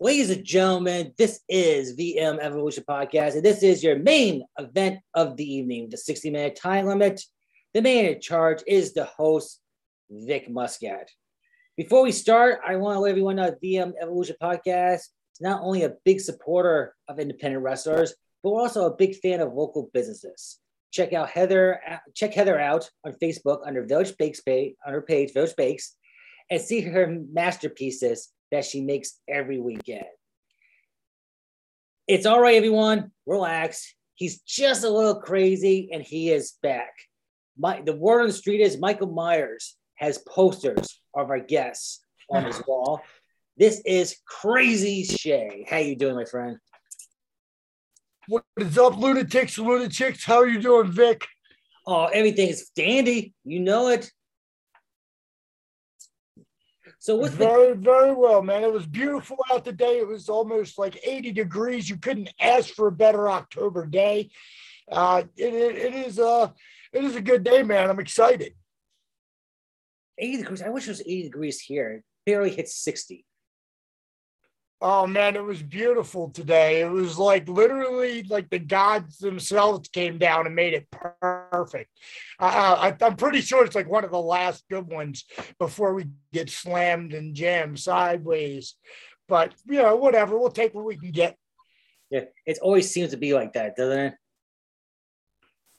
Ladies and gentlemen, this is VM Evolution Podcast, and this is your main event of the evening, the 60 minute time limit. The man in charge is the host, Vic Muscat. Before we start, I want to let everyone know VM Evolution Podcast is not only a big supporter of independent wrestlers, but we're also a big fan of local businesses. Check out Heather. Check Heather out on Facebook under Village Bakes page, on her page Village Bakes, and see her masterpieces that she makes every weekend. It's all right, everyone. Relax. He's just a little crazy, and he is back. My, the word on the street is Michael Myers has posters of our guests on his wall. This is crazy Shay. How you doing, my friend? What is up, lunatics, lunatics? How are you doing, Vic? Oh, everything is dandy. You know it. So what's very, very well, man. It was beautiful out today. It was almost like 80 degrees. You couldn't ask for a better October day. Uh, it, it, it is uh it is a good day, man. I'm excited. 80 degrees. I wish it was 80 degrees here. It barely hit 60. Oh man, it was beautiful today. It was like literally like the gods themselves came down and made it perfect. Uh, I, am pretty sure it's like one of the last good ones before we get slammed and jammed sideways. But you know, whatever. We'll take what we can get. Yeah, it always seems to be like that, doesn't it?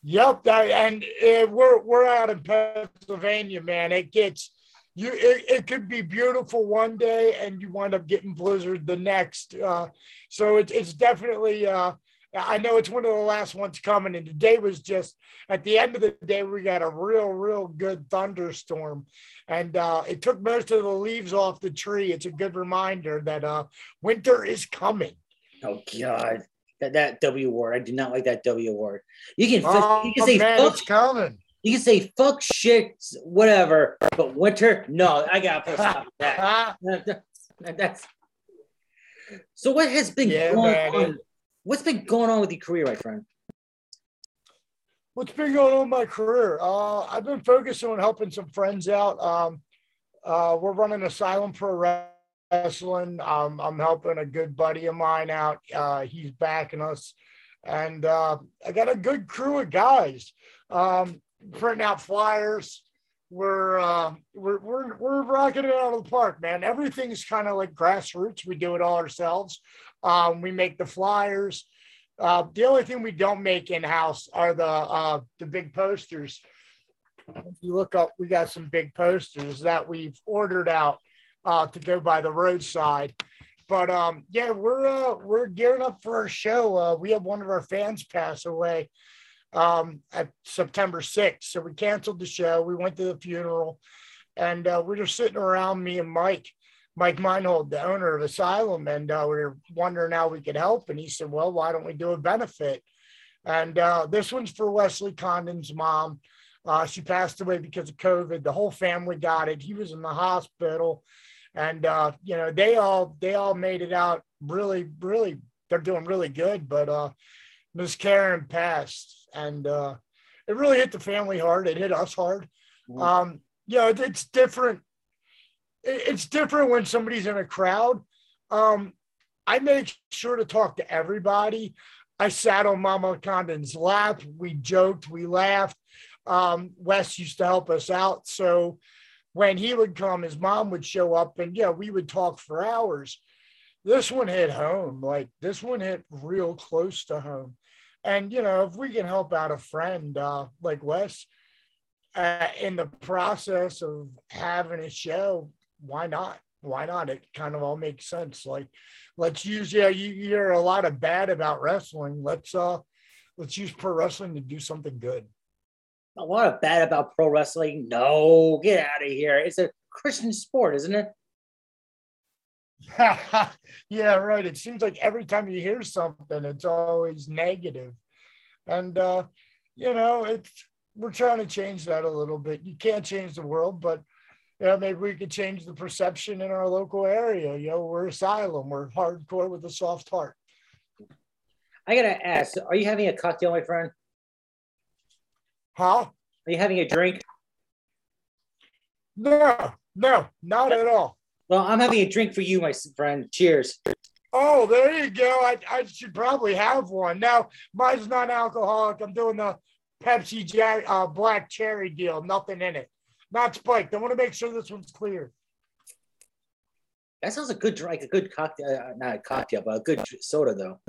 Yep, and uh, we're we're out in Pennsylvania, man. It gets you it, it could be beautiful one day and you wind up getting blizzard the next uh, so it, it's definitely uh, i know it's one of the last ones coming and today was just at the end of the day we got a real real good thunderstorm. And uh, it took most of the leaves off the tree. It's a good reminder that uh, winter is coming. Oh god. That, that w word. I do not like that w word. You can, oh, you can say man, it's coming you can say fuck shit, whatever, but winter, no, I gotta put stop that. That's so. What has been yeah, going man, on? What's been going on with your career, my friend? What's been going on with my career? Uh, I've been focusing on helping some friends out. Um, uh, we're running Asylum Pro Wrestling. Um, I'm helping a good buddy of mine out. Uh, he's backing us, and uh, I got a good crew of guys. Um, printing out flyers. We're uh, we're we're we're rocking it out of the park, man. Everything's kind of like grassroots. We do it all ourselves. Um, we make the flyers. Uh, the only thing we don't make in house are the uh, the big posters. If you look up, we got some big posters that we've ordered out uh, to go by the roadside. But um, yeah, we're uh, we're gearing up for our show. Uh, we have one of our fans pass away um, at September 6th. So we canceled the show. We went to the funeral and uh, we were sitting around me and Mike, Mike Meinhold, the owner of Asylum, and uh, we were wondering how we could help. And he said, well, why don't we do a benefit? And uh, this one's for Wesley Condon's mom. Uh, she passed away because of COVID. The whole family got it. He was in the hospital, and uh, you know they all they all made it out really, really. They're doing really good. But uh, Miss Karen passed, and uh, it really hit the family hard. It hit us hard. Mm-hmm. Um, you know, it, it's different. It, it's different when somebody's in a crowd. Um, I make sure to talk to everybody. I sat on Mama Condon's lap. We joked, we laughed. Um, Wes used to help us out. So when he would come, his mom would show up and yeah, we would talk for hours. This one hit home. Like this one hit real close to home. And you know, if we can help out a friend uh, like Wes uh, in the process of having a show, why not? Why not? It kind of all makes sense. Like, let's use yeah, you hear a lot of bad about wrestling. Let's uh, let's use pro wrestling to do something good. A lot of bad about pro wrestling. No, get out of here. It's a Christian sport, isn't it? yeah, right. It seems like every time you hear something, it's always negative. And uh, you know, it's we're trying to change that a little bit. You can't change the world, but you know, maybe we could change the perception in our local area. You know, we're asylum, we're hardcore with a soft heart. I gotta ask, are you having a cocktail, my friend? Huh? Are you having a drink? No, no, not at all. Well, I'm having a drink for you, my friend. Cheers. Oh, there you go. I, I should probably have one. Now, mine's non alcoholic. I'm doing the Pepsi Jack, uh, Black Cherry deal. Nothing in it. Not spiked. I want to make sure this one's clear. That sounds a good drink, a good cocktail. Uh, not a cocktail, but a good soda, though.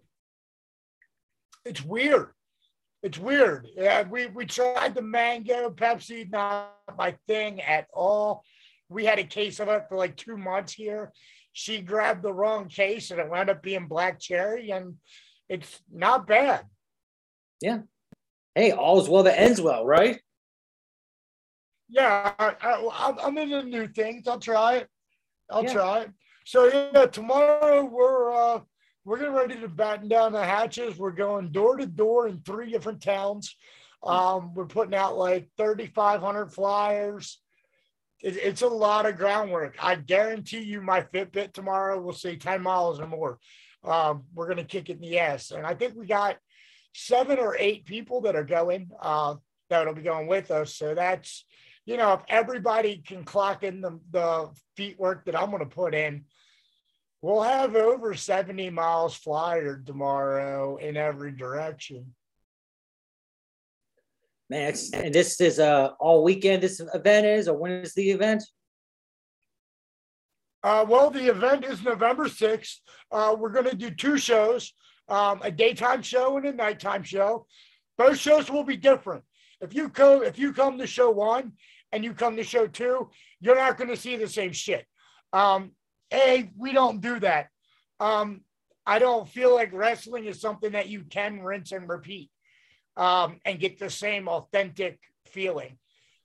It's weird. It's weird. Yeah, we we tried the mango Pepsi, not my thing at all. We had a case of it for like two months here. She grabbed the wrong case and it wound up being black cherry, and it's not bad. Yeah. Hey, all's well that ends well, right? Yeah, I, am into new things. I'll try it. I'll yeah. try it. So yeah, tomorrow we're uh, we're getting ready to batten down the hatches. We're going door to door in three different towns. Um, we're putting out like 3,500 flyers. It, it's a lot of groundwork. I guarantee you, my Fitbit tomorrow will say 10 miles or more. Um, we're going to kick it in the ass. And I think we got seven or eight people that are going uh, that'll be going with us. So that's, you know, if everybody can clock in the, the feet work that I'm going to put in, We'll have over 70 miles flyered tomorrow in every direction. And this is uh, all weekend. This event is, or when is the event? Uh, well, the event is November 6th. Uh, we're going to do two shows um, a daytime show and a nighttime show. Both shows will be different. If you come, if you come to show one and you come to show two, you're not going to see the same shit. Um, a, we don't do that. Um, I don't feel like wrestling is something that you can rinse and repeat um, and get the same authentic feeling.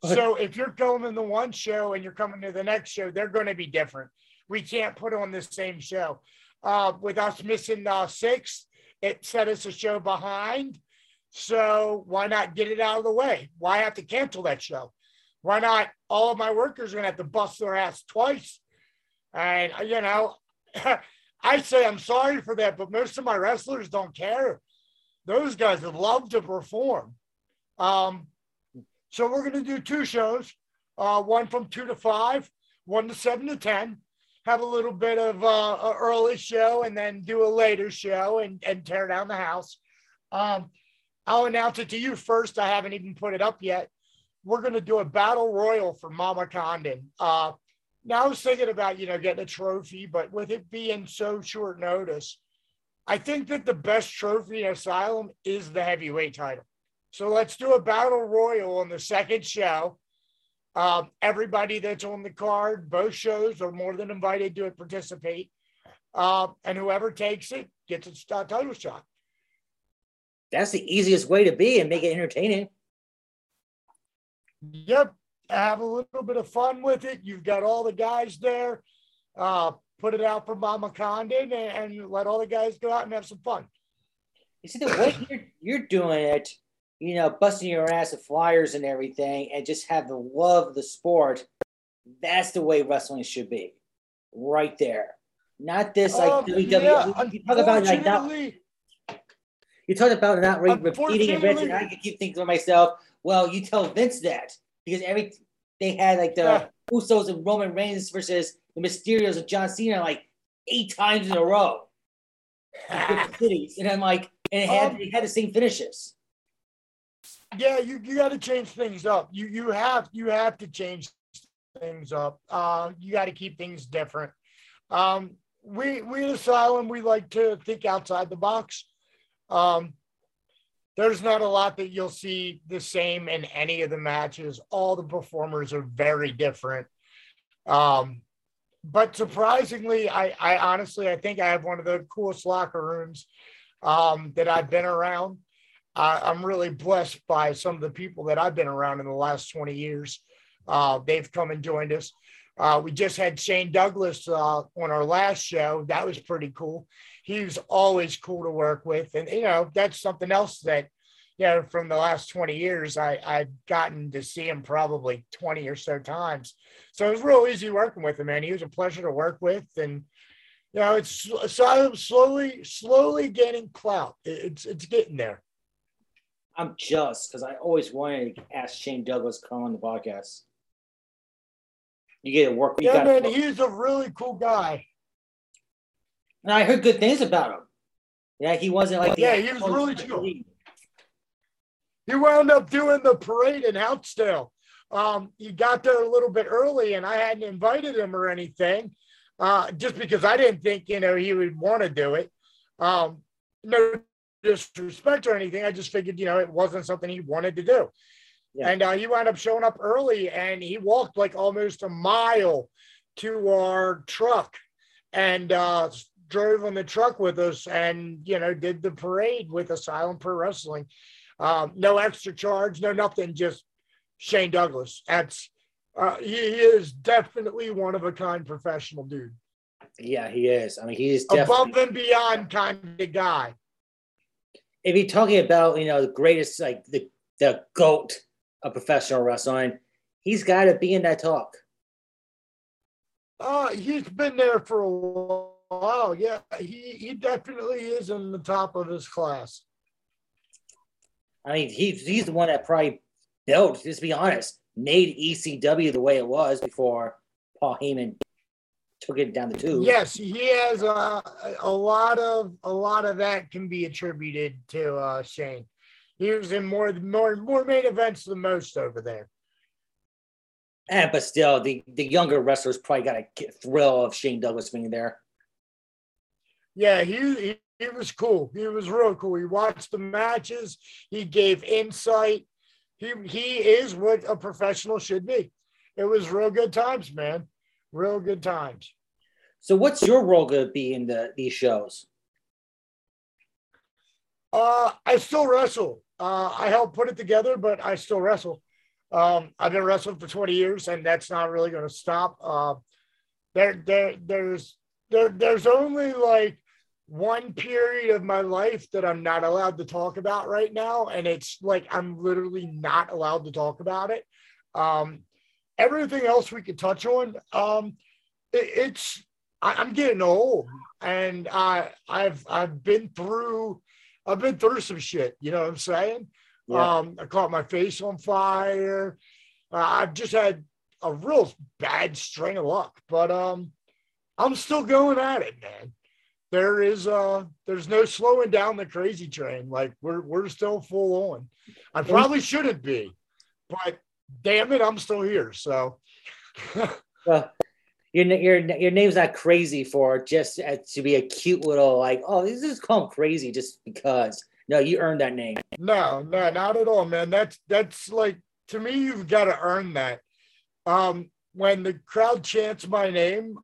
So if you're going to the one show and you're coming to the next show, they're going to be different. We can't put on the same show. Uh, with us missing uh, six, it set us a show behind. So why not get it out of the way? Why have to cancel that show? Why not? All of my workers are going to have to bust their ass twice and, you know, I say I'm sorry for that, but most of my wrestlers don't care. Those guys love to perform. Um, so we're going to do two shows, uh, one from two to five, one to seven to 10, have a little bit of uh, an early show and then do a later show and, and tear down the house. Um, I'll announce it to you first. I haven't even put it up yet. We're going to do a battle royal for Mama Condon. Uh, now I was thinking about, you know, getting a trophy, but with it being so short notice, I think that the best trophy in Asylum is the heavyweight title. So let's do a battle royal on the second show. Um, everybody that's on the card, both shows are more than invited to participate. Uh, and whoever takes it gets a uh, title shot. That's the easiest way to be and make it entertaining. Yep have a little bit of fun with it. You've got all the guys there. Uh, put it out for Mama Condon and, and, let all the guys go out and have some fun. You see the way you're, you're doing it, you know, busting your ass with flyers and everything, and just have the love of the sport. That's the way wrestling should be, right there. Not this like um, WWE. Yeah, you talk about like not. You talk about not re- repeating events, and I keep thinking to myself, well, you tell Vince that because every they had like the yeah. Usos and Roman Reigns versus the Mysterios of John Cena like eight times in a row. Cities, and I'm like, and it had um, they had the same finishes. Yeah, you, you got to change things up. You you have you have to change things up. Uh, you got to keep things different. Um, we we at Asylum we like to think outside the box. Um, there's not a lot that you'll see the same in any of the matches. All the performers are very different. Um, but surprisingly, I, I honestly, I think I have one of the coolest locker rooms um, that I've been around. I'm really blessed by some of the people that I've been around in the last 20 years. Uh, they've come and joined us. Uh, we just had Shane Douglas uh, on our last show. That was pretty cool he's always cool to work with. And, you know, that's something else that, know, from the last 20 years, I, I've gotten to see him probably 20 or so times. So it was real easy working with him, man. He was a pleasure to work with. And, you know, it's so slowly, slowly gaining clout. It's, it's getting there. I'm just because I always wanted to ask Shane Douglas come on the podcast. You get to work. You Yeah, man, he's a really cool guy. and I heard good things about him. Yeah, he wasn't like the Yeah, he was really chill. He wound up doing the parade in Houtzdale. Um, he got there a little bit early, and I hadn't invited him or anything, uh, just because I didn't think you know he would want to do it. Um, no disrespect or anything. I just figured you know it wasn't something he wanted to do. Yeah. And uh, he wound up showing up early, and he walked like almost a mile to our truck, and uh, drove in the truck with us, and you know did the parade with Asylum Pro Wrestling. Um, no extra charge, no nothing, just Shane Douglas. That's uh, he, is definitely one of a kind professional dude, Yeah, he is. I mean, he's definitely. above and beyond kind of guy. if you're talking about you know the greatest like the the goat of professional wrestling, he's got to be in that talk. Uh, he's been there for a while. Yeah, he he definitely is in the top of his class. I mean, he's he's the one that probably built. Just to be honest, made ECW the way it was before Paul Heyman took it down the tube. Yes, he has a, a lot of a lot of that can be attributed to uh, Shane. He was in more more more main events than most over there. And, but still, the the younger wrestlers probably got a thrill of Shane Douglas being there. Yeah, he, he was cool. He was real cool. He watched the matches. He gave insight. He he is what a professional should be. It was real good times, man. Real good times. So, what's your role going to be in the these shows? Uh, I still wrestle. Uh, I help put it together, but I still wrestle. Um, I've been wrestling for 20 years, and that's not really going to stop. Uh, there, there, there's, there, there's only like one period of my life that I'm not allowed to talk about right now, and it's like I'm literally not allowed to talk about it. Um, everything else we could touch on. Um, it, it's I, I'm getting old, and I I've I've been through I've been through some shit. You know what I'm saying? Yeah. Um, I caught my face on fire. Uh, I've just had a real bad string of luck, but um, I'm still going at it, man. There is uh, there's no slowing down the crazy train. Like we're we're still full on. I probably shouldn't be, but damn it, I'm still here. So Well, your your your name's not crazy for just uh, to be a cute little like oh this is called crazy just because. No, you earned that name. No, no, not at all, man. That's that's like to me, you've got to earn that. Um, when the crowd chants my name,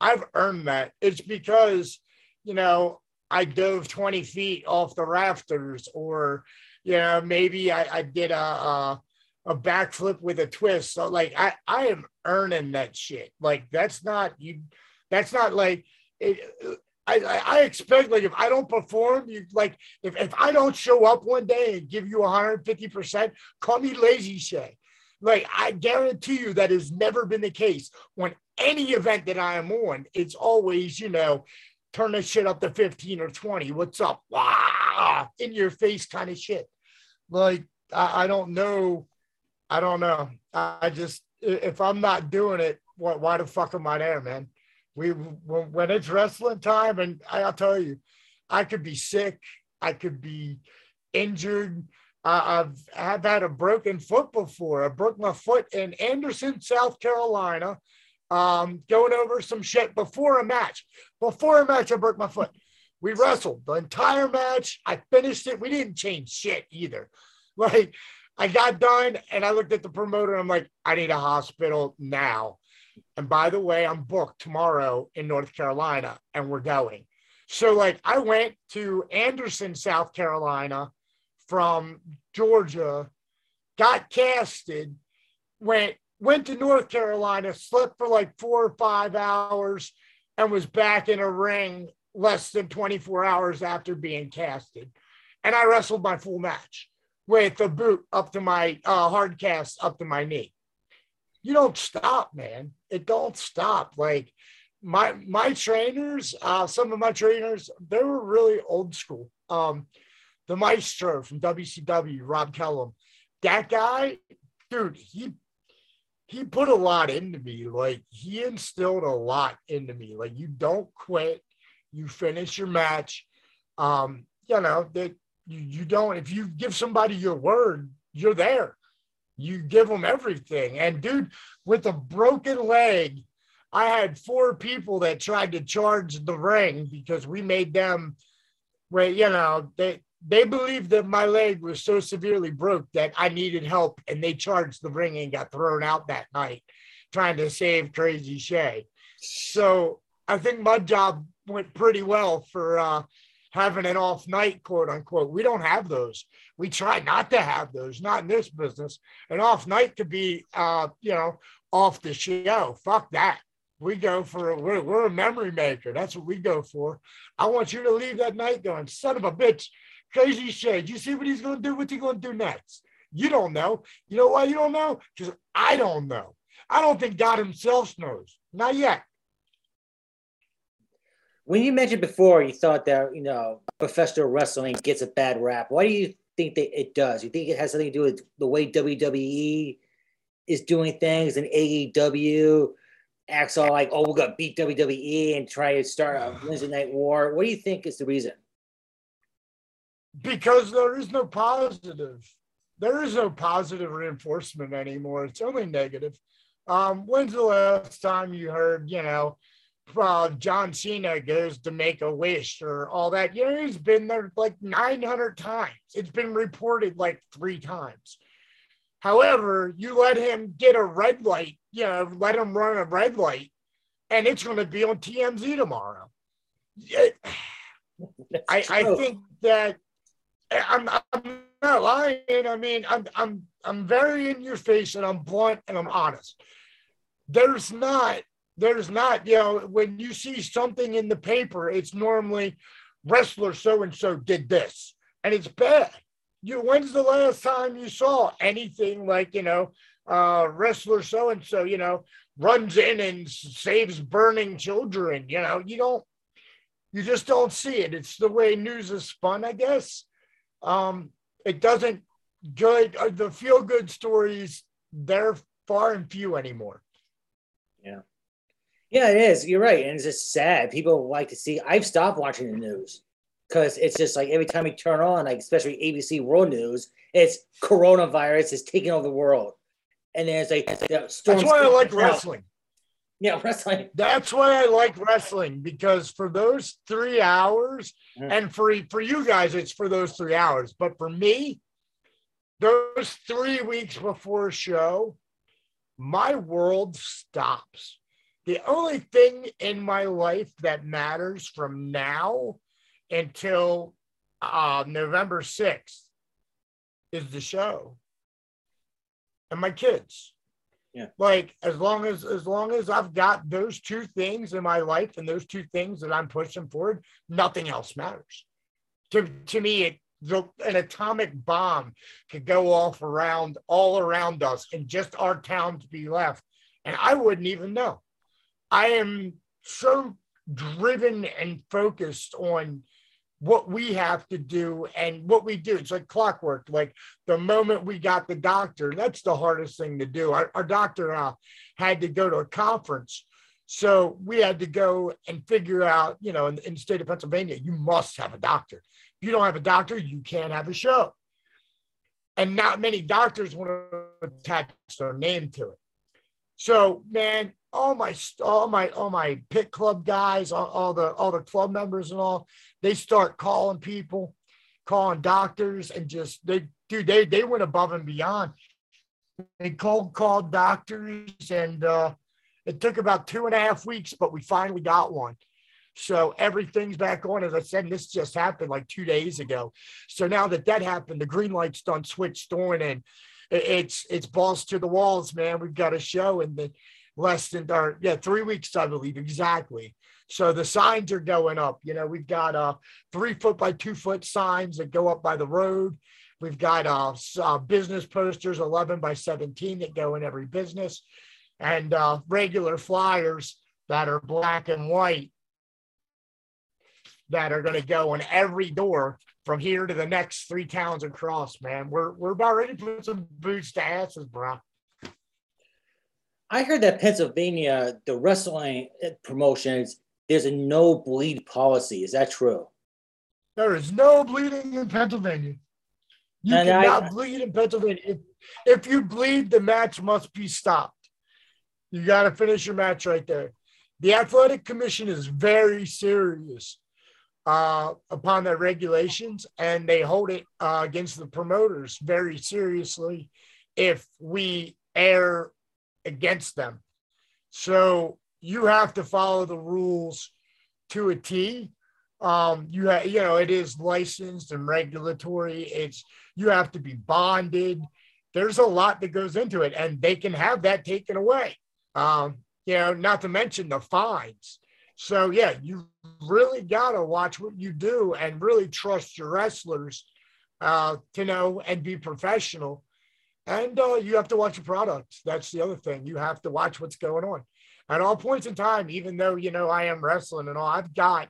I've earned that. It's because, you know, I dove 20 feet off the rafters, or you know, maybe I, I did a, a a backflip with a twist. So like I, I am earning that shit. Like that's not you that's not like it, I, I expect like if I don't perform, you like if, if I don't show up one day and give you 150%, call me lazy Shay. Like I guarantee you that has never been the case. When any event that I am on, it's always, you know, turn the shit up to 15 or 20. What's up? Wow, in your face kind of shit. Like I, I don't know. I don't know. I, I just if I'm not doing it, what why the fuck am I there, man? We when, it's wrestling time, and I'll tell you, I could be sick, I could be injured. I I've I've had a broken foot before. I broke my foot in Anderson, South Carolina, um, going over some shit before a match. Before a match, I broke my foot. We wrestled the entire match. I finished it. We didn't change shit either. Like I got done and I looked at the promoter. I'm like, I need a hospital now. And by the way, I'm booked tomorrow in North Carolina and we're going. So, like, I went to Anderson, South Carolina from Georgia, got casted, went went to North Carolina, slept for like four or five hours, and was back in a ring less than 24 hours after being casted. And I wrestled my full match with a boot up to my uh, hard cast up to my knee. You don't stop, man. It don't stop. Like my my trainers, uh, some of my trainers, they were really old school. Um, the maestro from WCW, Rob Kellum, that guy, dude, he he put a lot into me. Like he instilled a lot into me. Like you don't quit, you finish your match. Um, you know that you, you don't. If you give somebody your word, you're there. You give them everything. And dude, with a broken leg, I had four people that tried to charge the ring because we made them. Well, you know they they believed that my leg was so severely broke that I needed help, and they charged the ring and got thrown out that night, trying to save Crazy Shay. So I think my job went pretty well for uh, having an off night, quote unquote. We don't have those. We try not to have those, not in this business. An off night could be, uh, you know, off the show. Fuck that. We go for we're, we're a memory maker. That's what we go for. I want you to leave that night going, son of a bitch. Crazy Shay. You see what he's going to do? What's he going to do next? You don't know. You know why you don't know? Because I don't know. I don't think God Himself knows. Not yet. When you mentioned before, you thought that you know professional wrestling gets a bad rap. Why do you think that it does? You think it has something to do with the way WWE is doing things and AEW acts all like, "Oh, we're gonna beat WWE and try to start a Wednesday night war"? What do you think is the reason? Because there is no positive. There is no positive reinforcement anymore. It's only negative. Um, when's the last time you heard, you know, uh, John Cena goes to make a wish or all that? You know, he's been there like 900 times. It's been reported like three times. However, you let him get a red light, you know, let him run a red light, and it's going to be on TMZ tomorrow. It, I, I think that I'm, I'm not lying. I mean, I'm, I'm, I'm very in your face and I'm blunt and I'm honest. There's not, there's not, you know, when you see something in the paper, it's normally wrestler so and so did this and it's bad. You, when's the last time you saw anything like, you know, uh, wrestler so and so, you know, runs in and saves burning children? You know, you don't, you just don't see it. It's the way news is spun, I guess um, it doesn't good uh, the feel good stories they're far and few anymore. Yeah. Yeah it is. You're right and it's just sad. People like to see i've stopped watching the news because it's just like every time you turn on like especially abc world news it's coronavirus is taking over the world. And there's like you know, that's why i like wrestling yeah, wrestling. That's why I like wrestling because for those three hours, mm. and for for you guys, it's for those three hours. But for me, those three weeks before a show, my world stops. The only thing in my life that matters from now until uh, November 6th is the show and my kids. Yeah. Like as long as as long as I've got those two things in my life and those two things that I'm pushing forward, nothing else matters. To to me, it the, an atomic bomb could go off around all around us and just our town to be left. And I wouldn't even know. I am so driven and focused on what we have to do and what we do. It's like clockwork. Like the moment we got the doctor, that's the hardest thing to do. Our, our doctor uh, had to go to a conference. So we had to go and figure out, you know, in, in the state of Pennsylvania, you must have a doctor. If you don't have a doctor, you can't have a show. And not many doctors want to attach their name to it. So, man, all my all my all my pit club guys, all, all, the all the club members and all, they start calling people, calling doctors, and just they dude they they went above and beyond. They cold called doctors, and uh, it took about two and a half weeks, but we finally got one. So everything's back on. As I said, this just happened like two days ago. So now that that happened, the green light's done switched on, and it's it's balls to the walls, man. We've got a show, in the less than or yeah three weeks i believe exactly. So the signs are going up you know we've got uh three foot by two foot signs that go up by the road. We've got uh, uh business posters 11 by 17 that go in every business. And uh regular flyers that are black and white that are going to go in every door from here to the next three towns across man we're we're about ready to put some boots to asses bro I heard that Pennsylvania, the wrestling promotions, there's a no bleed policy. Is that true? There is no bleeding in Pennsylvania. You and cannot I, bleed in Pennsylvania. If, if you bleed, the match must be stopped. You got to finish your match right there. The athletic commission is very serious uh, upon their regulations, and they hold it uh, against the promoters very seriously if we err against them. So you have to follow the rules to a T. Um, you have, you know, it is licensed and regulatory. It's you have to be bonded. There's a lot that goes into it, and they can have that taken away. Um, you know, not to mention the fines. So yeah, you really gotta watch what you do and really trust your wrestlers uh, to know and be professional. And uh, you have to watch your product. That's the other thing. You have to watch what's going on. At all points in time, even though you know I am wrestling and all, I've got,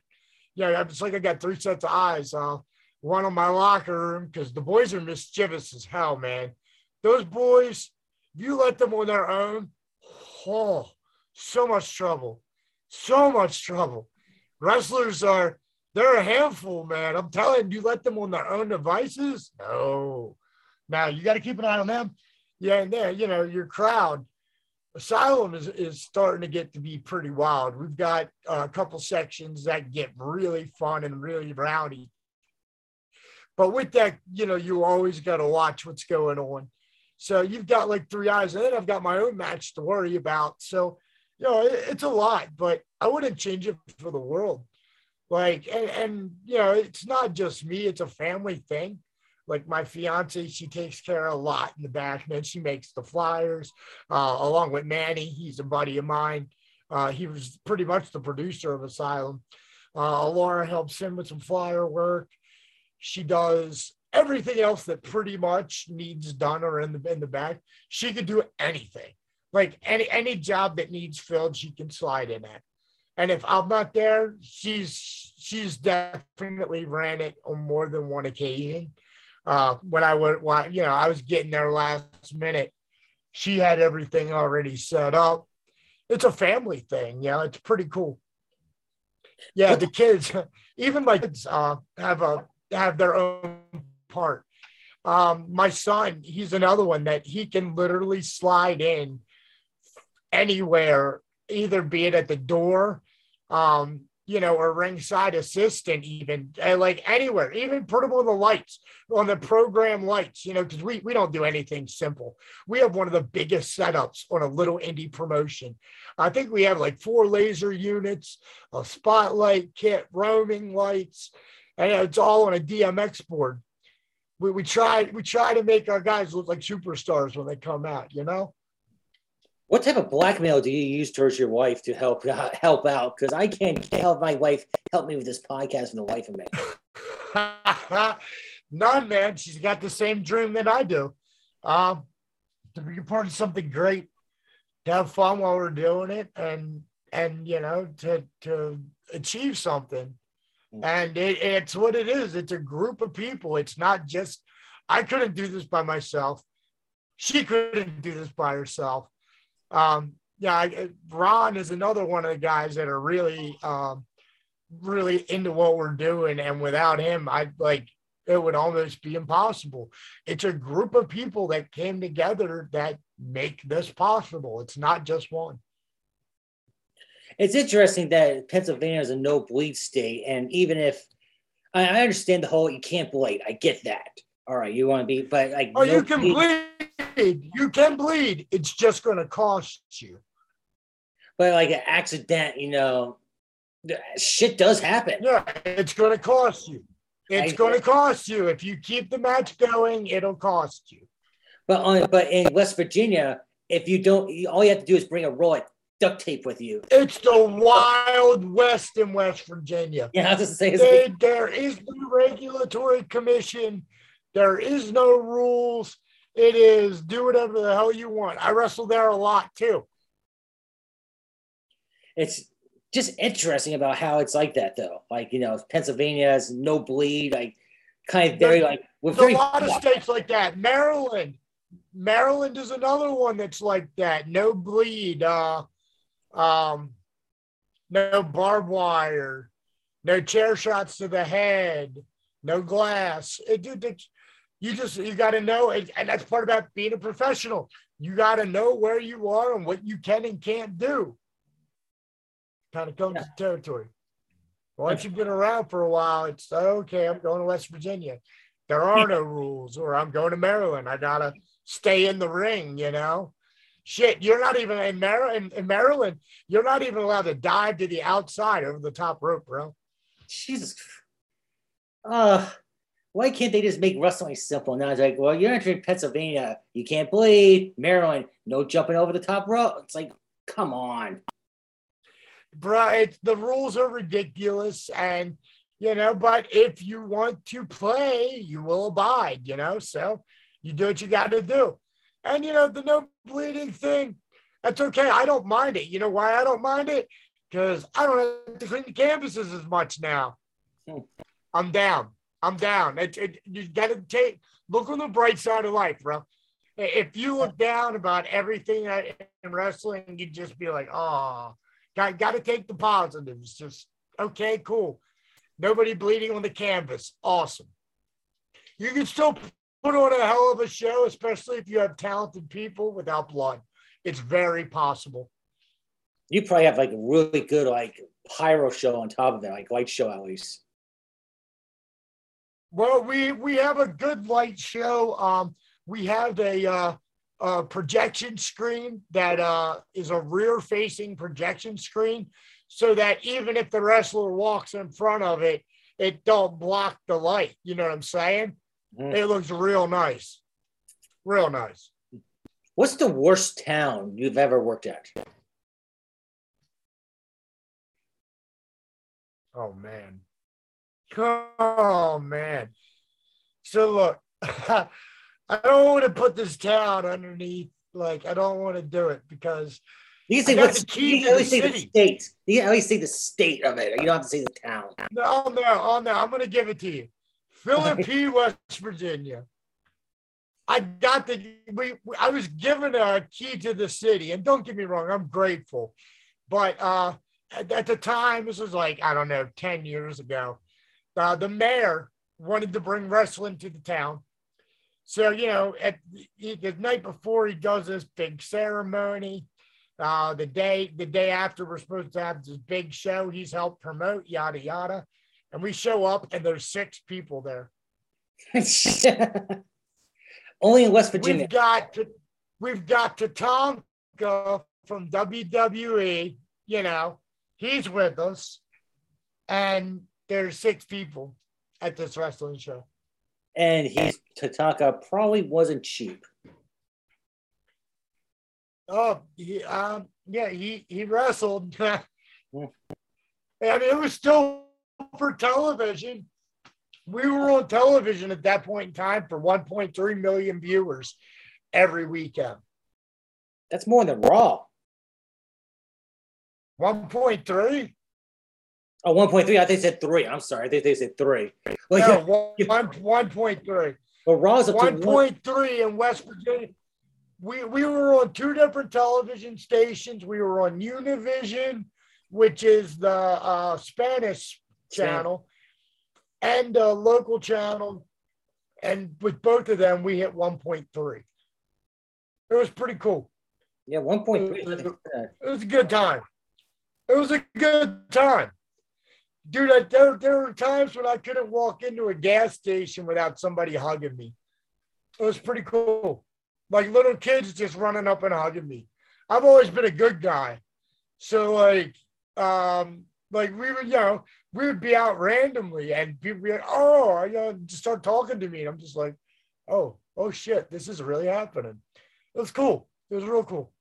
yeah, it's like I got three sets of eyes. Uh, one on my locker room because the boys are mischievous as hell, man. Those boys, you let them on their own, oh, so much trouble so much trouble. Wrestlers are they're a handful, man. I'm telling you, let them on their own devices. No. Now you got to keep an eye on them. Yeah, and then you know your crowd. Asylum is, is starting to get to be pretty wild. We've got uh, a couple sections that get really fun and really rowdy. But with that, you know, you always got to watch what's going on. So you've got like three eyes, and then I've got my own match to worry about. So you know, it, it's a lot, but I wouldn't change it for the world. Like, and, and, you know, it's not just me, it's a family thing. Like my fiance, she takes care of a lot in the back, and then She makes the flyers uh, along with Manny. He's a buddy of mine. Uh, he was pretty much the producer of Asylum. Uh, Laura helps him with some flyer work. She does everything else that pretty much needs done or in the in the back. She could do anything like any any job that needs filled, she can slide in at. And if I'm not there, she's she's definitely ran it on more than one occasion. Uh, when I would, you know, I was getting there last minute. She had everything already set up. It's a family thing, you know. It's pretty cool. Yeah, the kids, even my kids, uh, have a have their own part. Um, my son, he's another one that he can literally slide in anywhere, either be it at the door, um, you know, or ringside assistant, even uh, like anywhere, even on the lights, on the program lights, you know, because we, we don't do anything simple. We have one of the biggest setups on a little indie promotion. I think we have like four laser units, a spotlight kit, roaming lights, and it's all on a DMX board. We, we try we try to make our guys look like superstars when they come out, you know. What type of blackmail do you use towards your wife to help uh, help out? Because I can't help my wife help me with this podcast and the wife of me. None, man. She's got the same dream that I do. Um, to be a part of something great, to have fun while we're doing it, and and you know to to achieve something. Mm. And it, it's what it is. It's a group of people. It's not just I couldn't do this by myself. She couldn't do this by herself um, yeah, Ron is another one of the guys that are really, um, really into what we're doing. And without him, I like it would almost be impossible. It's a group of people that came together that make this possible. It's not just one. It's interesting that Pennsylvania is a no bleed state, and even if I, understand the whole you can't bleed, I get that. All right, you want to be, but like oh, no you can bleed, bleed. You can bleed. It's just going to cost you. But like an accident, you know, shit does happen. Yeah, it's going to cost you. It's going to cost you. If you keep the match going, it'll cost you. But on, but in West Virginia, if you don't, all you have to do is bring a roll of duct tape with you. It's the wild west in West Virginia. Yeah, I was just saying. They, there is no regulatory commission. There is no rules. It is do whatever the hell you want. I wrestle there a lot too. It's just interesting about how it's like that though. Like, you know, Pennsylvania has no bleed, like kind of very like with a lot of states like that. Maryland, Maryland is another one that's like that. No bleed. Uh, um, no barbed wire. No chair shots to the head. No glass. It, dude, it, you just you got to know, and, and that's part about being a professional. You got to know where you are and what you can and can't do. Kind of comes yeah. to territory. Once you've been around for a while, it's okay. I'm going to West Virginia. There are no rules, or I'm going to Maryland. I gotta stay in the ring. You know, shit. You're not even in Maryland. In Maryland, you're not even allowed to dive to the outside over the top rope, bro. Jesus. Uh, why can't they just make wrestling simple? Now it's like, well, you're entering Pennsylvania, you can't bleed. Maryland, no jumping over the top rope. It's like, come on, bro. It's the rules are ridiculous, and you know. But if you want to play, you will abide. You know, so you do what you got to do, and you know the no bleeding thing. That's okay. I don't mind it. You know why I don't mind it? Because I don't have to clean the canvases as much now. Hmm. I'm down. I'm down. It, it, you got to take look on the bright side of life, bro. If you look down about everything in wrestling, you'd just be like, oh, got, got to take the positives. Just okay, cool. Nobody bleeding on the canvas. Awesome. You can still put on a hell of a show, especially if you have talented people without blood. It's very possible. You probably have like a really good like pyro show on top of it, like light show at least. Well, we we have a good light show. Um, we have a, uh, a projection screen that uh, is a rear-facing projection screen, so that even if the wrestler walks in front of it, it don't block the light. You know what I'm saying? Mm. It looks real nice, real nice. What's the worst town you've ever worked at? Oh man. Oh man. So look, I don't want to put this town underneath. Like I don't want to do it because you can say what's the key you can at say the state. You can at least say the state of it. You don't have to say the town. No, no, oh no. I'm gonna give it to you. Philippi, West Virginia. I got the we I was given a key to the city, and don't get me wrong, I'm grateful. But uh at, at the time, this was like, I don't know, 10 years ago uh, the mayor wanted to bring wrestling to the town. So, you know, at the, the night before he does this big ceremony, uh, the day the day after we're supposed to have this big show, he's helped promote, yada yada. And we show up and there's six people there. Only in West Virginia. We've got to, we've got Tatanka from WWE, you know, he's with us. And there's six people at this wrestling show. And he's Tatanka probably wasn't cheap. Oh, he, um, yeah, he he wrestled. and it was still for television. We were on television at that point in time for 1.3 million viewers every weekend. That's more than Raw. 1.3? Oh, 1.3. I think they said three. I'm sorry. I think they said three. Well, no, yeah. one, 1.3. Well, Raw's up 1.3 in West Virginia. We, we were on two different television stations. We were on Univision, which is the uh, Spanish channel, and a local channel. And with both of them, we hit 1.3. It was pretty cool. Yeah, 1.3. It, it, it was a good time. It was a good time dude, I, there, there were times when I couldn't walk into a gas station without somebody hugging me. It was pretty cool. Like little kids just running up and hugging me. I've always been a good guy. So like, um, like we would, you know, we would be out randomly and people be like, oh, you know, just start talking to me. And I'm just like, oh, oh shit, this is really happening. It was cool. It was real cool.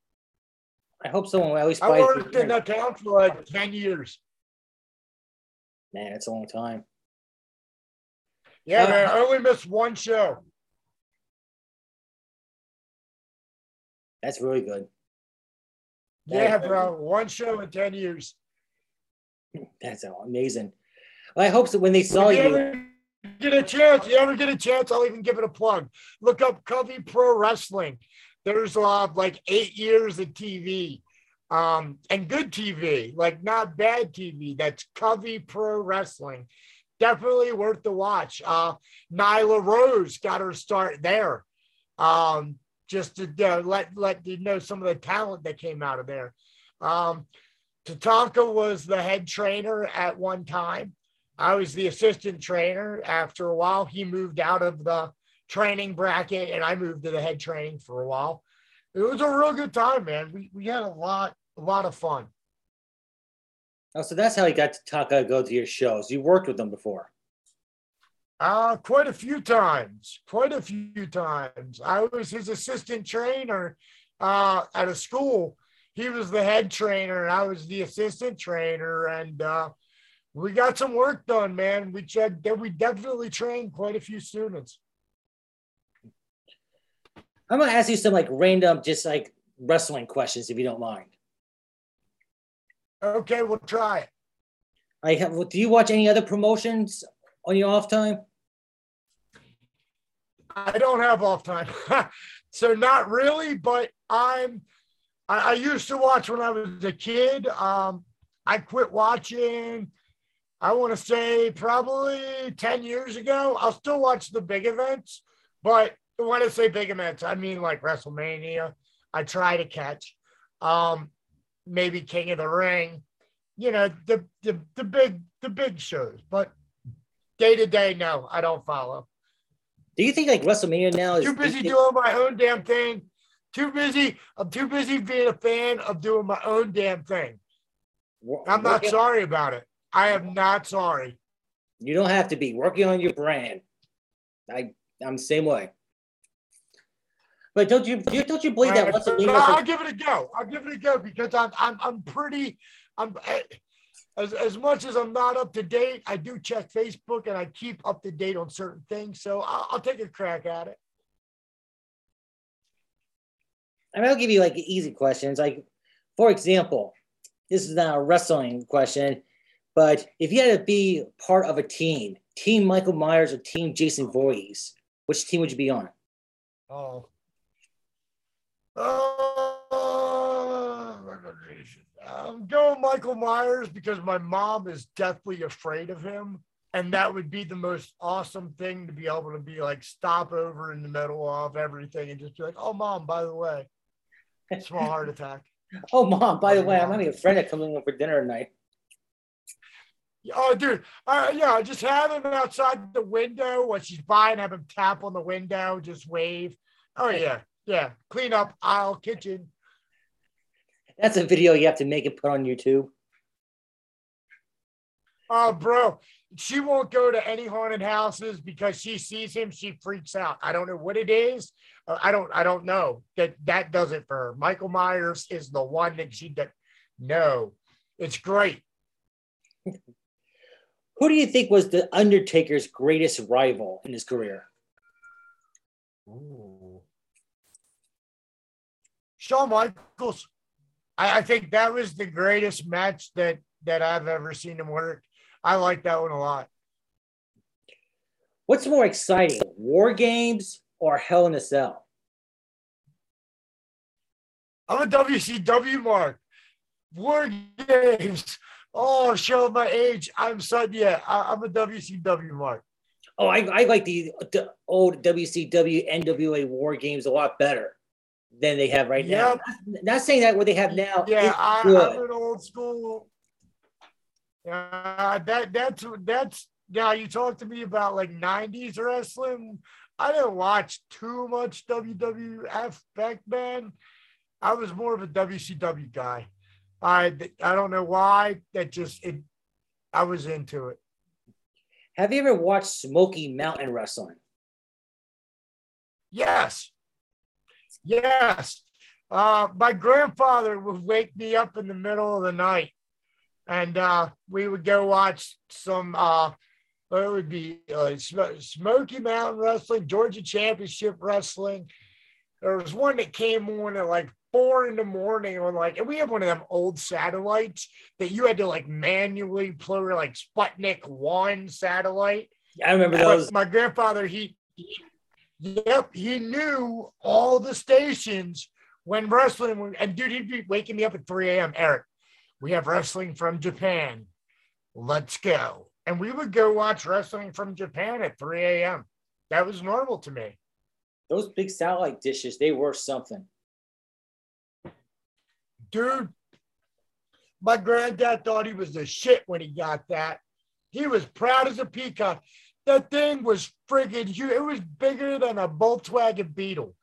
I hope someone will at least. I worked in that town for like 10 years man, it's a long time. Yeah, uh, man, I only missed one show. That's really good. yeah, bro, one show in ten years. That's amazing. I hope so. When they saw we you, get a chance, you ever get a chance, I'll even give it a plug. Look up Covey Pro Wrestling. There's uh, like eight years of TV um, and good TV, like not bad TV. That's Covey Pro Wrestling. Definitely worth the watch. Uh, Nyla Rose got her start there. Um, just to uh, let let you know some of the talent that came out of there. Um, Tatanka was the head trainer at one time. I was the assistant trainer. After a while, he moved out of the training bracket, and I moved to the head training for a while. It was a real good time, man. We we had a lot a lot of fun. Oh, so that's how he got Tatanka go to your shows. You worked with them before. Uh, quite a few times. Quite a few times. I was his assistant trainer uh, at a school. He was the head trainer, and I was the assistant trainer. And uh, we got some work done, man. We we definitely trained quite a few students. I'm gonna ask you some like random, just like wrestling questions, if you don't mind. Okay, we'll try it. I have. Do you watch any other promotions on your off time? I don't have off time, so not really. But I'm. I, I, used to watch when I was a kid. Um, I quit watching. I want to say probably ten years ago. I'll still watch the big events, but when I say big events, I mean like WrestleMania. I try to catch. Um, maybe King of the Ring, you know, the the the big the big shows. But day to day, no, I don't follow. Do you think like WrestleMania now is too busy doing my own damn thing? Too busy. I'm too busy being a fan of doing my own damn thing. I'm not sorry about it. I am not sorry. You don't have to be working on your brand. I I'm the same way. But don't you don't you believe that once no, I'll give it a go. I'll give it a go because I'm I'm I'm pretty I'm as as much as I'm not up to date. I do check Facebook and I keep up to date on certain things. So I'll, I'll take a crack at it. I mean, I'll give you like easy questions. Like, for example, this is not a wrestling question, but if you had to be part of a team, Team Michael Myers or Team Jason Voorhees, which team would you be on? Oh, I'm going Michael Myers because my mom is deathly afraid of him. And that would be the most awesome thing to be able to be like stop over in the middle of everything and just be like, oh, mom, by the way, small heart attack. oh, mom, by the way, I'm having a friend that coming over for dinner tonight. Oh, dude. Uh, yeah, just have him outside the window while she's buying, have him tap on the window, just wave. Oh, yeah. Yeah, clean up aisle kitchen. That's a video you have to make and put on YouTube. Oh, bro, she won't go to any haunted houses because she sees him. She freaks out. I don't know what it is. Uh, I don't. I don't know that that does it for her. Michael Myers is the one that she does. No, it's great. Who do you think was the Undertaker's greatest rival in his career? Ooh. Shawn Michaels. I, I think that was the greatest match that that I've ever seen him work. I like that one a lot. What's more exciting, War Games or Hell in a Cell? I'm a WCW mark. War Games. Oh, show my age. I'm son. Yeah, I, am a WCW mark. Oh, I, I like the, the old WCW NWA War Games a lot better than they have right yep. now. Not, not, saying that what they have now. Yeah, I, am an old school. Uh, that that's that's now you talk to me about like 90s wrestling. I didn't watch too much WWF back then. I was more of a WCW guy. I I don't know why. That just it. I was into it. Have you ever watched Smoky Mountain Wrestling? Yes. Yes. Uh, my grandfather would wake me up in the middle of the night and uh, we would go watch some, uh, it would be uh, Smoky Mountain Wrestling, Georgia Championship Wrestling. There was one that came on at like four in the morning on like, and we have one of them old satellites that you had to like manually play like Sputnik 1 satellite. I remember those. My grandfather, he, he, yep, he knew all the stations when wrestling. And dude, he'd be waking me up at 3 a.m. Eric, we have wrestling from Japan. Let's go. And we would go watch wrestling from Japan at 3 a.m. That was normal to me. Those big satellite dishes, they were something. Dude, my granddad thought he was the shit when he got that. He was proud as a peacock. That thing was friggin' huge. It was bigger than a Volkswagen Beetle.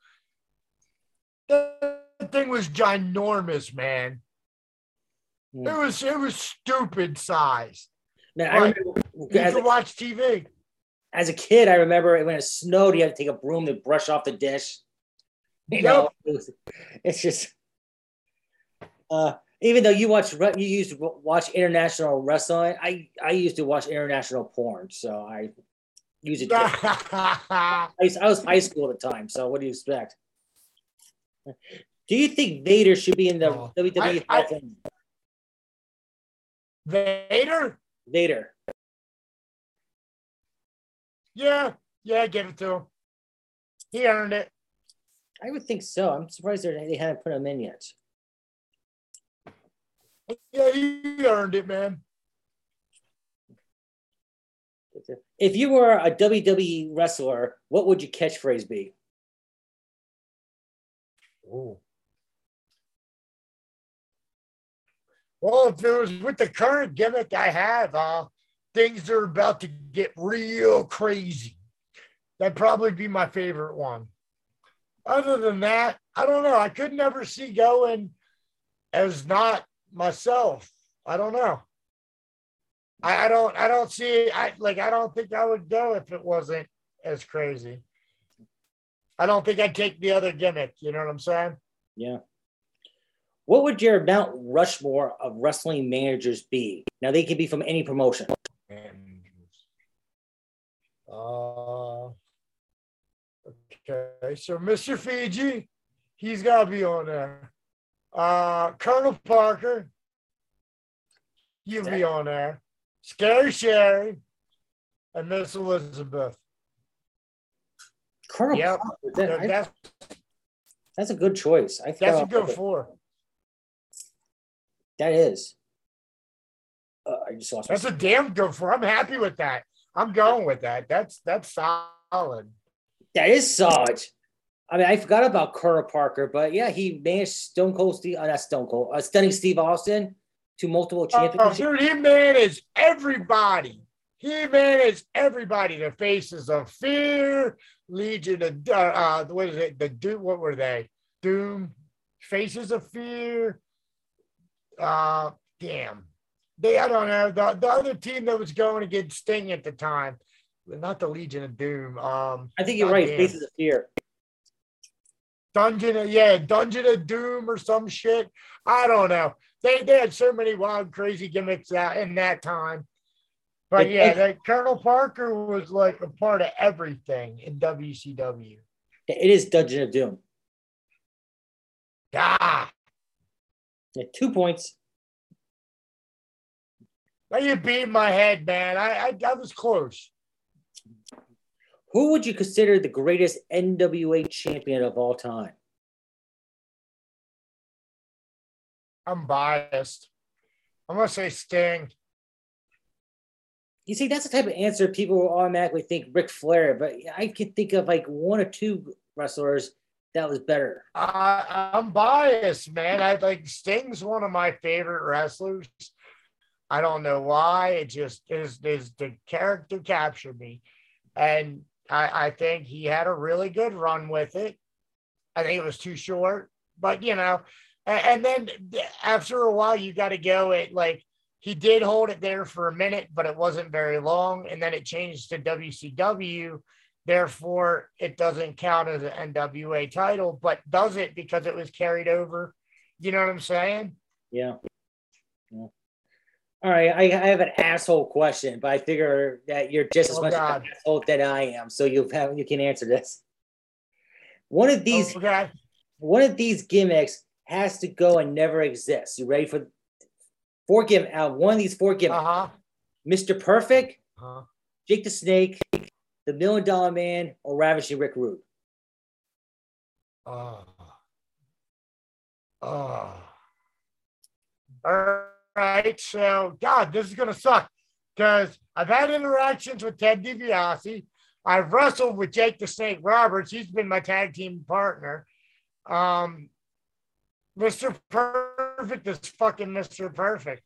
That thing was ginormous, man. Yeah. It was it was stupid size. Now, I remember, you could watch TV. As a kid, I remember when it snowed, you had to take a broom to brush off the dish. You yep. know, it was, it's just. Uh, even though you watch, you used to watch international wrestling. I I used to watch international porn, so I use it. I, I was high school at the time, so what do you expect? Do you think Vader should be in the oh, WWE I, I, Vader? Vader. Yeah, yeah, give it to him. He earned it. I would think so. I'm surprised they haven't put him in yet. Yeah, he earned it, man. If you were a WWE wrestler, what would your catchphrase be? Ooh. Well, if it was with the current gimmick I have, uh, things are about to get real crazy. That'd probably be my favorite one. Other than that, I don't know. I could never see going as not myself. I don't know. I, I don't I don't see I like I don't think I would go if it wasn't as crazy. I don't think I'd take the other gimmick, you know what I'm saying? Yeah. What would your Mount Rushmore of wrestling managers be? Now they can be from any promotion. Uh, okay, so Mr. Fuji, he's got to be on there. Uh, Colonel Parker, he'll be on there. Scary Sherri, and Miss Elizabeth. Colonel yep. That, that's, that's a good choice. I that's a good four. That is. Uh, I just lost. That's a damn good for. I'm happy with that. I'm going with that. That's that's solid. That is solid. I mean, I forgot about Colonel Parker, but yeah, he managed Stone Cold Steve, uh, not Stone Cold, uh, Stunning Steve Austin to multiple championships. Oh, dude, he managed everybody. He managed everybody. The Faces of Fear, Legion of uh, uh what is it? The Doom. What were they? Doom, Faces of Fear, uh, damn. They, I don't know. The, the other team that was going against Sting at the time, not the Legion of Doom. Um, I think you're right. Damn. Faces of Fear. Dungeon, of, yeah, Dungeon of Doom or some shit. I don't know. They they had so many wild, crazy gimmicks out in that time. But yeah, that Colonel Parker was like a part of everything in WCW. It is Dungeon of Doom. Ah, yeah, two points. Now you beat my head, man. I, I I was close. Who would you consider the greatest NWA champion of all time? I'm biased. I'm gonna say Sting. You see, that's the type of answer people will automatically think Ric Flair, but I could think of like one or two wrestlers that was better. Uh, I'm biased, man. I like Sting's one of my favorite wrestlers. I don't know why. It just is is the character captured me. And I, I think he had a really good run with it. I think it was too short, but you know, and, and then after a while, you got to go at like he did hold it there for a minute, but it wasn't very long. And then it changed to WCW Therefore, it doesn't count as an NWA title, but does it because it was carried over? You know what I'm saying? Yeah. yeah. All right, I, I, have an asshole question, but I figure that you're just as oh, much God. an asshole than I am, so you have you can answer this. One of oh, these, okay. one of these gimmicks has to go and never exist. You ready for four gimmick? Uh, one of these four gimmicks. Uh-huh. Mr. Perfect, uh-huh. Jake the Snake, the Million Dollar Man, or Ravishing Rick Rude? Oh. Oh. All right. So, God, this is going to suck because I've had interactions with Ted DiBiase. I've wrestled with Jake the Snake Roberts. He's been my tag team partner. Um, Mr. Perfect is fucking Mr. Perfect.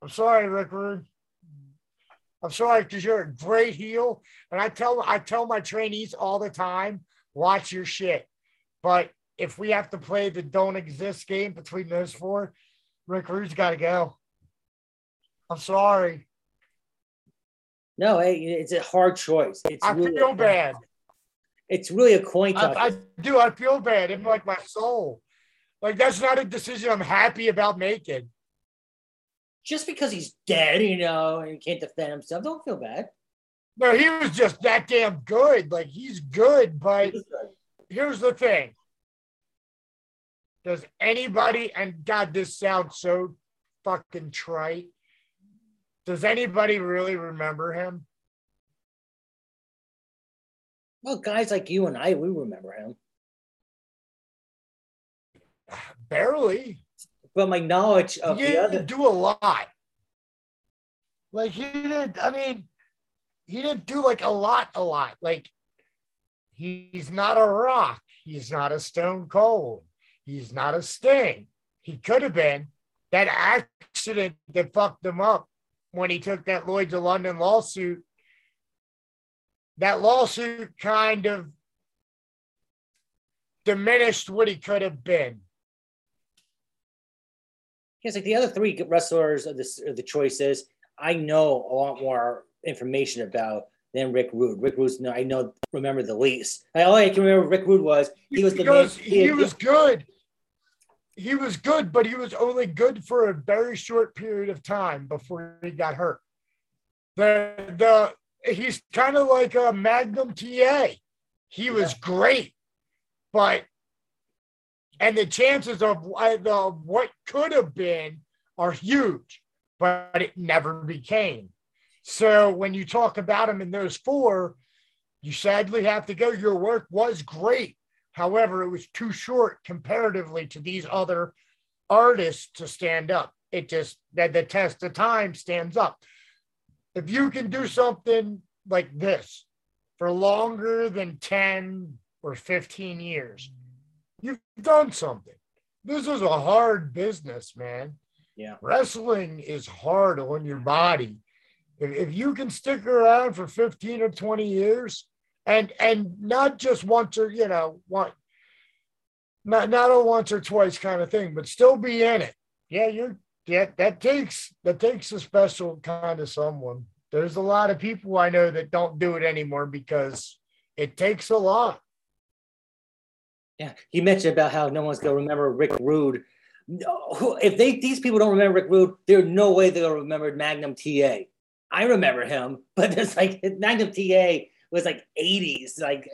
I'm sorry, Rick Rude. I'm sorry because you're a great heel, and I tell I tell my trainees all the time, watch your shit. But if we have to play the don't exist game between those four, Rick Rude's got to go. I'm sorry. No, hey, it's a hard choice. It's I really feel bad. It's really a coin toss. I, I do. I feel bad in like my soul. Like that's not a decision I'm happy about making. Just because he's dead, you know, and he can't defend himself, don't feel bad. No, he was just that damn good. Like he's good, but here's the thing. Does anybody, and God, this sounds so fucking trite. Does anybody really remember him? Well, guys like you and I, we remember him. Barely. But my knowledge of he the didn't other do a lot. Like he didn't, I mean, he didn't do like a lot, a lot. Like he's not a rock. He's not a stone cold. He's not a sting. He could have been. That accident that fucked him up when he took that Lloyd's of London lawsuit, that lawsuit kind of diminished what he could have been. Yes, like the other three wrestlers of this of the choices, I know a lot more information about than Rick Rude. Rick Rude's no, I know remember the least. I, all I can remember Rick Rude was he was the because man, he, he was good. He was good, but he was only good for a very short period of time before he got hurt. The the he's kind of like a Magnum TA. He was great, but and the chances of of what could have been are huge, but it never became. So when you talk about him in those four, you sadly have to go. Your work was great. However, it was too short comparatively to these other artists to stand up. It just that the test of time stands up. If you can do something like this for longer than 10 or 15 years, you've done something. This is a hard business, man. Yeah. Wrestling is hard on your body. If, if you can stick around for 15 or 20 years and and not just once or you know, one not not a once or twice kind of thing, but still be in it. Yeah, you're yeah, that takes that takes a special kind of someone. There's a lot of people I know that don't do it anymore because it takes a lot. Yeah, he mentioned about how no one's gonna remember Rick Rude. No, If they these people don't remember Rick Rude, there's no way they'll remember Magnum TA. I remember him, but it's like Magnum TA was like 80s. Like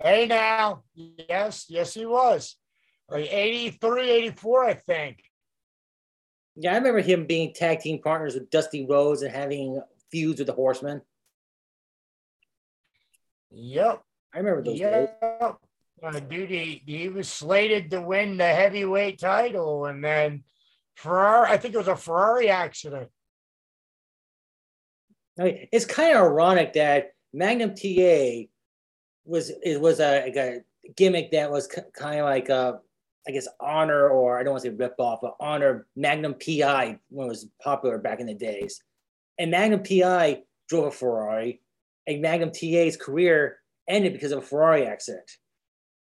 Hey now, yes, yes, he was. Like 83, 84, I think. yeah, I remember him being tag team partners with Dusty Rhodes and having feuds with the Horsemen. Yep. I remember those days. Uh, dude, he, was slated to win the heavyweight title, and then Ferrari, I think it was a Ferrari accident. I mean, it's kind of ironic that Magnum TA was it was a, a gimmick that was kind of like a I guess honor or I don't want to say rip off, but honor Magnum PI when it was popular back in the days. And Magnum PI drove a Ferrari, and Magnum TA's career ended because of a Ferrari accident.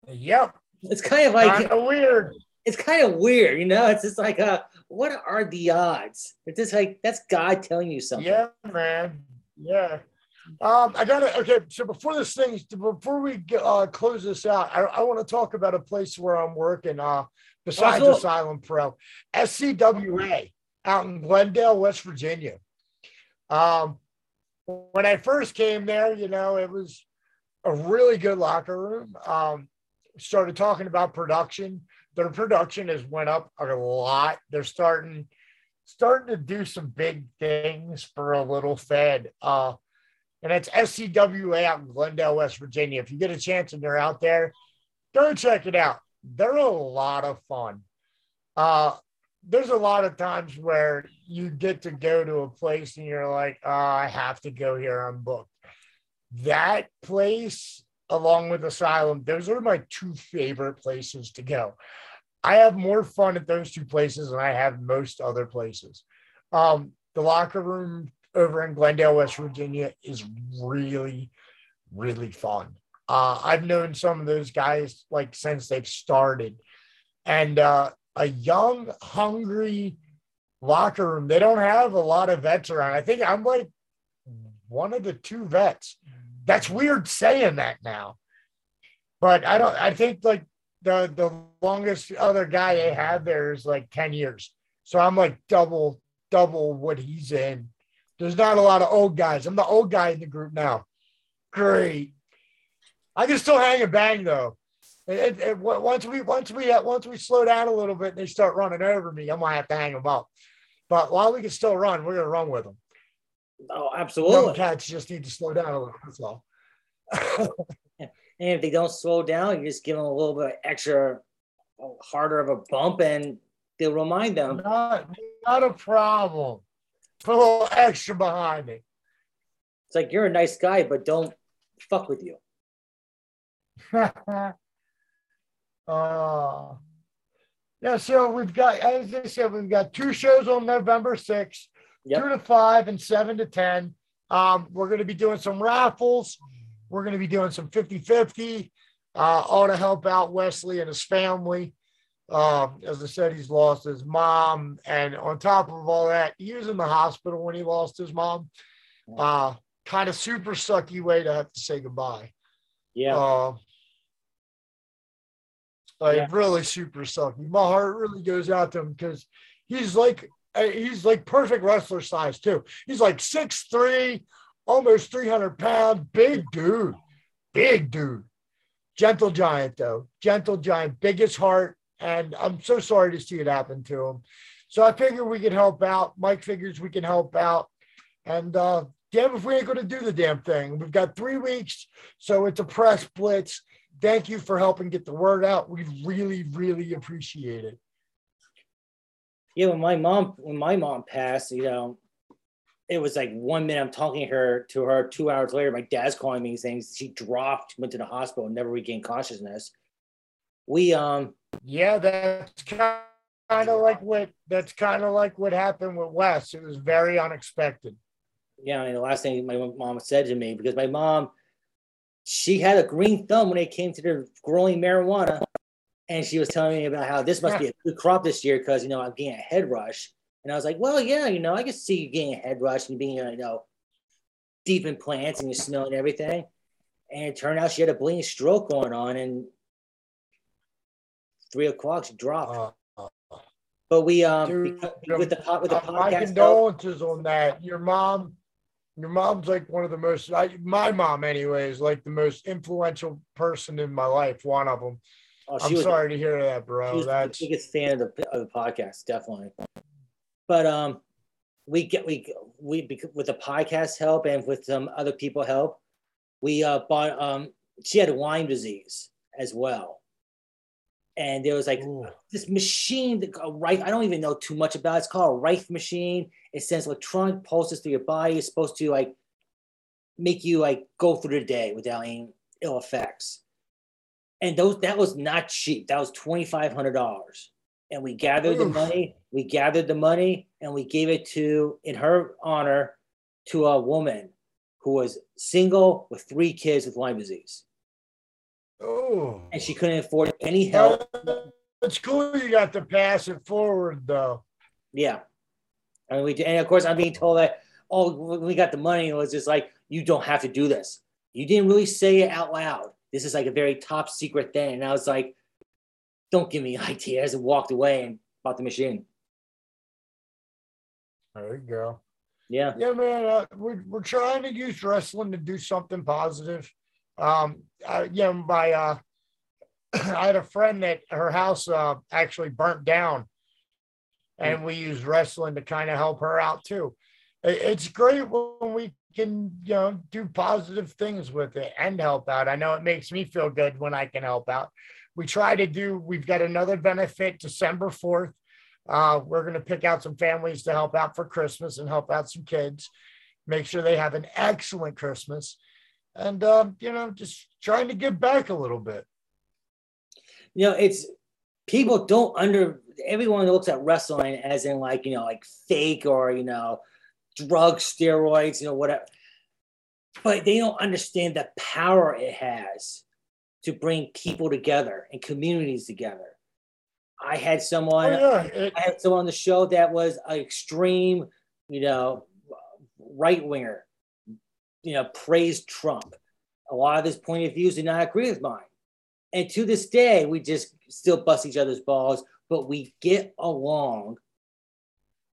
Yep. It's kind of like Kind of weird. it's kind of weird, you know. It's just like, uh, what are the odds? It's just like that's God telling you something. Yeah, man. Yeah. Um, I got it. okay. So before this thing, before we uh, close this out, I, I want to talk about a place where I'm working. Uh, besides cool. Asylum Pro, SCWA out in Glendale, West Virginia. Um, when I first came there, you know, it was a really good locker room. Um, started talking about production. Their production has went up a lot. They're starting starting to do some big things for a little Fed. Uh, and it's SCWA out in Glendale, West Virginia. If you get a chance and you're out there, go check it out. They're a lot of fun. Uh, there's a lot of times where you get to go to a place and you're like, oh, I have to go here. I'm booked. That place, along with Asylum, those are my two favorite places to go. I have more fun at those two places than I have most other places. Um, the locker room over in Glendale, West Virginia is really, really fun. Uh, I've known some of those guys like since they've started. And uh, a young, hungry locker room. They don't have a lot of vets around. I think I'm like one of the two vets. That's weird saying that now. But I don't I think like the the longest other guy they had there is like 10 years. So I'm like double double what he's in. There's not a lot of old guys. I'm the old guy in the group now. Great. I can still hang and bang though. It, it, once we once we uh, once we slow down a little bit and they start running over me, I'm gonna have to hang them up. But while we can still run, we're gonna run with them. Oh, absolutely. Cats just need to slow down a little. That's all. and if they don't slow down, you just give them a little bit extra harder of a bump, and they'll remind them. Not, not a problem. Put a little extra behind it. It's like you're a nice guy, but don't fuck with you. Uh, yeah, so we've got, as I said, we've got two shows on November 6th, yep. two to five and seven to 10. Um, we're going to be doing some raffles. We're going to be doing some 50 50, uh, all to help out Wesley and his family. Um, as I said, he's lost his mom. And on top of all that, he was in the hospital when he lost his mom. Uh, kind of super sucky way to have to say goodbye. Yeah. Uh, like yeah. really super sucky. My heart really goes out to him because he's like he's like perfect wrestler size too. He's like six three, almost three hundred pound, big dude, big dude. Gentle giant though, gentle giant, biggest heart, and I'm so sorry to see it happen to him. So I figure we can help out. Mike figures we can help out, and uh, damn if we ain't going to do the damn thing. We've got three weeks, so it's a press blitz thank you for helping get the word out. We really, really appreciate it. Yeah, when my mom when my mom passed, you know, it was like one minute I'm talking to her to her, two hours later, my dad's calling me saying she dropped, went to the hospital, and never regained consciousness. We um yeah, that's kind of like what that's kind of like what happened with Wes. It was very unexpected. Yeah, I mean, the last thing my mom said to me because my mom she had a green thumb when it came to the growing marijuana. And she was telling me about how this must be a good crop this year because, you know, I'm getting a head rush. And I was like, well, yeah, you know, I can see you getting a head rush and being, you know, deep in plants and you smell and everything. And it turned out she had a bleeding stroke going on and three o'clock she dropped. Uh, but we um Dude, because, with the pot with the uh, podcast, my condolences on that. Your mom your mom's like one of the most I, my mom anyway is like the most influential person in my life one of them oh, i'm sorry to hear that bro. that's the biggest fan of the, of the podcast definitely. But um we get we we with the podcast help and with some other people help we uh bought um she had lyme disease as well. And there was like Ooh. this machine that right i don't even know too much about it. it's called a rife machine. It sends electronic pulses through your body. It's supposed to like make you like go through the day without any ill effects and those that was not cheap that was $2500 and we gathered Oof. the money we gathered the money and we gave it to in her honor to a woman who was single with three kids with lyme disease Oh. And she oh. couldn't afford any help. It's cool you got to pass it forward, though. Yeah. I mean, we, and of course, I'm being told that, oh, we got the money, it was just like, you don't have to do this. You didn't really say it out loud. This is like a very top secret thing. And I was like, don't give me ideas and walked away and bought the machine. There you go. Yeah. Yeah, man. Uh, we're, we're trying to use wrestling to do something positive. Um, uh, you know, my uh, I had a friend that her house uh, actually burnt down, and we used wrestling to kind of help her out too. it's great when we can, you know, do positive things with it and help out. I know it makes me feel good when I can help out. We try to do, we've got another benefit December 4th. Uh, we're going to pick out some families to help out for Christmas and help out some kids, make sure they have an excellent Christmas. And, um, you know, just trying to give back a little bit. You know, it's people don't under, everyone looks at wrestling as in like, you know, like fake or, you know, drugs, steroids, you know, whatever. But they don't understand the power it has to bring people together and communities together. I had someone, oh, yeah. I had someone on the show that was an extreme, you know, right winger, you know, praised Trump. A lot of his point of views did not agree with mine. And to this day, we just still bust each other's balls, but we get along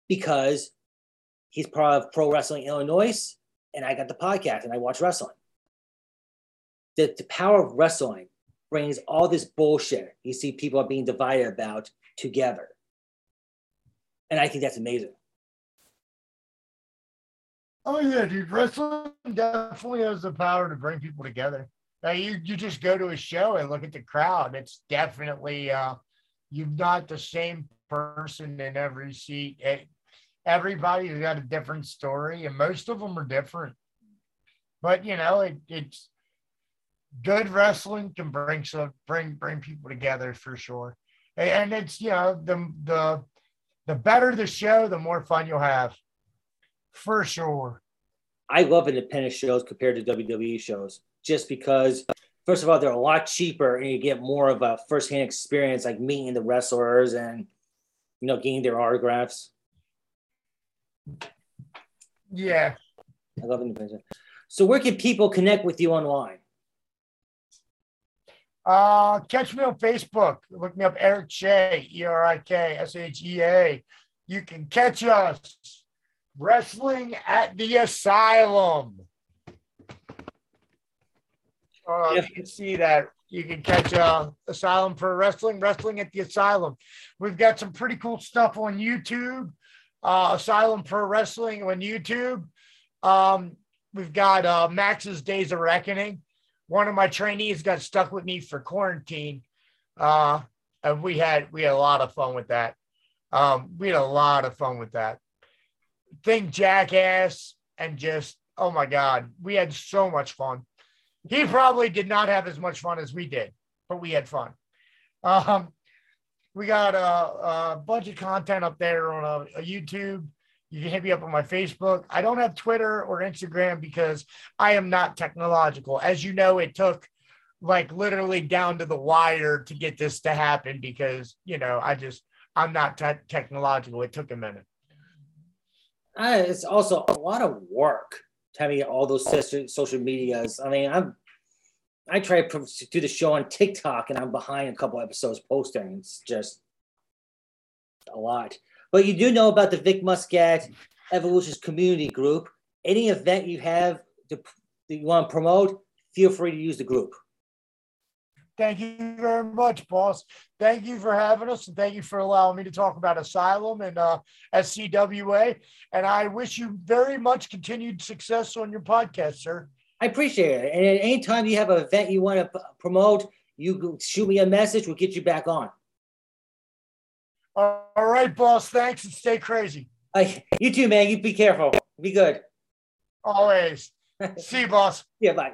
because he's part of Pro Wrestling Illinois, and I got the podcast and I watch wrestling. The, the power of wrestling brings all this bullshit you see people are being divided about together. And I think that's amazing. Oh yeah, dude. Wrestling definitely has the power to bring people together. Now you you just go to a show and look at the crowd. It's definitely uh you've got the same person in every seat. It, everybody's got a different story, and most of them are different. But you know, it, it's good wrestling can bring some bring bring people together for sure. And it's you know the the the better the show, the more fun you'll have, for sure. I love independent shows compared to WWE shows, just because first of all they're a lot cheaper and you get more of a firsthand experience, like meeting the wrestlers and you know getting their autographs. Yeah. I love independent. So where can people connect with you online? Uh, catch me on Facebook. Look me up, Eric Shea, E R I K S H E A. You can catch us wrestling at the Asylum. Uh, You can see that. You can catch uh, Asylum for Wrestling, Wrestling at the Asylum. We've got some pretty cool stuff on YouTube uh, Asylum Pro Wrestling on YouTube. Um, we've got uh, Max's Days of Reckoning. One of my trainees got stuck with me for quarantine, uh, and we had we had a lot of fun with that. Um, we had a lot of fun with that. Think Jackass and just oh my god, we had so much fun. He probably did not have as much fun as we did, but we had fun. Um, we got a, a bunch of content up there on a, a YouTube. You can hit me up on my Facebook. I don't have Twitter or Instagram because I am not technological. As you know, it took like literally down to the wire to get this to happen because, you know, I just, I'm not te- technological. It took a minute. Uh, it's also a lot of work having all those social medias. I mean, I'm I try to do the show on TikTok and I'm behind a couple episodes posting. It's just a lot. But you do know about the Vic Muscat Evolutions Community Group. Any event you have to, that you want to promote, feel free to use the group. Thank you very much, boss. Thank you for having us, and thank you for allowing me to talk about Asylum and uh, SCWA. And I wish you very much continued success on your podcast, sir. I appreciate it. And at any time you have an event you want to promote, you shoot me a message. We'll get you back on. All right, boss. Thanks and stay crazy. I, you too, man. You be careful. Be good. Always. See you, boss. Yeah, bye.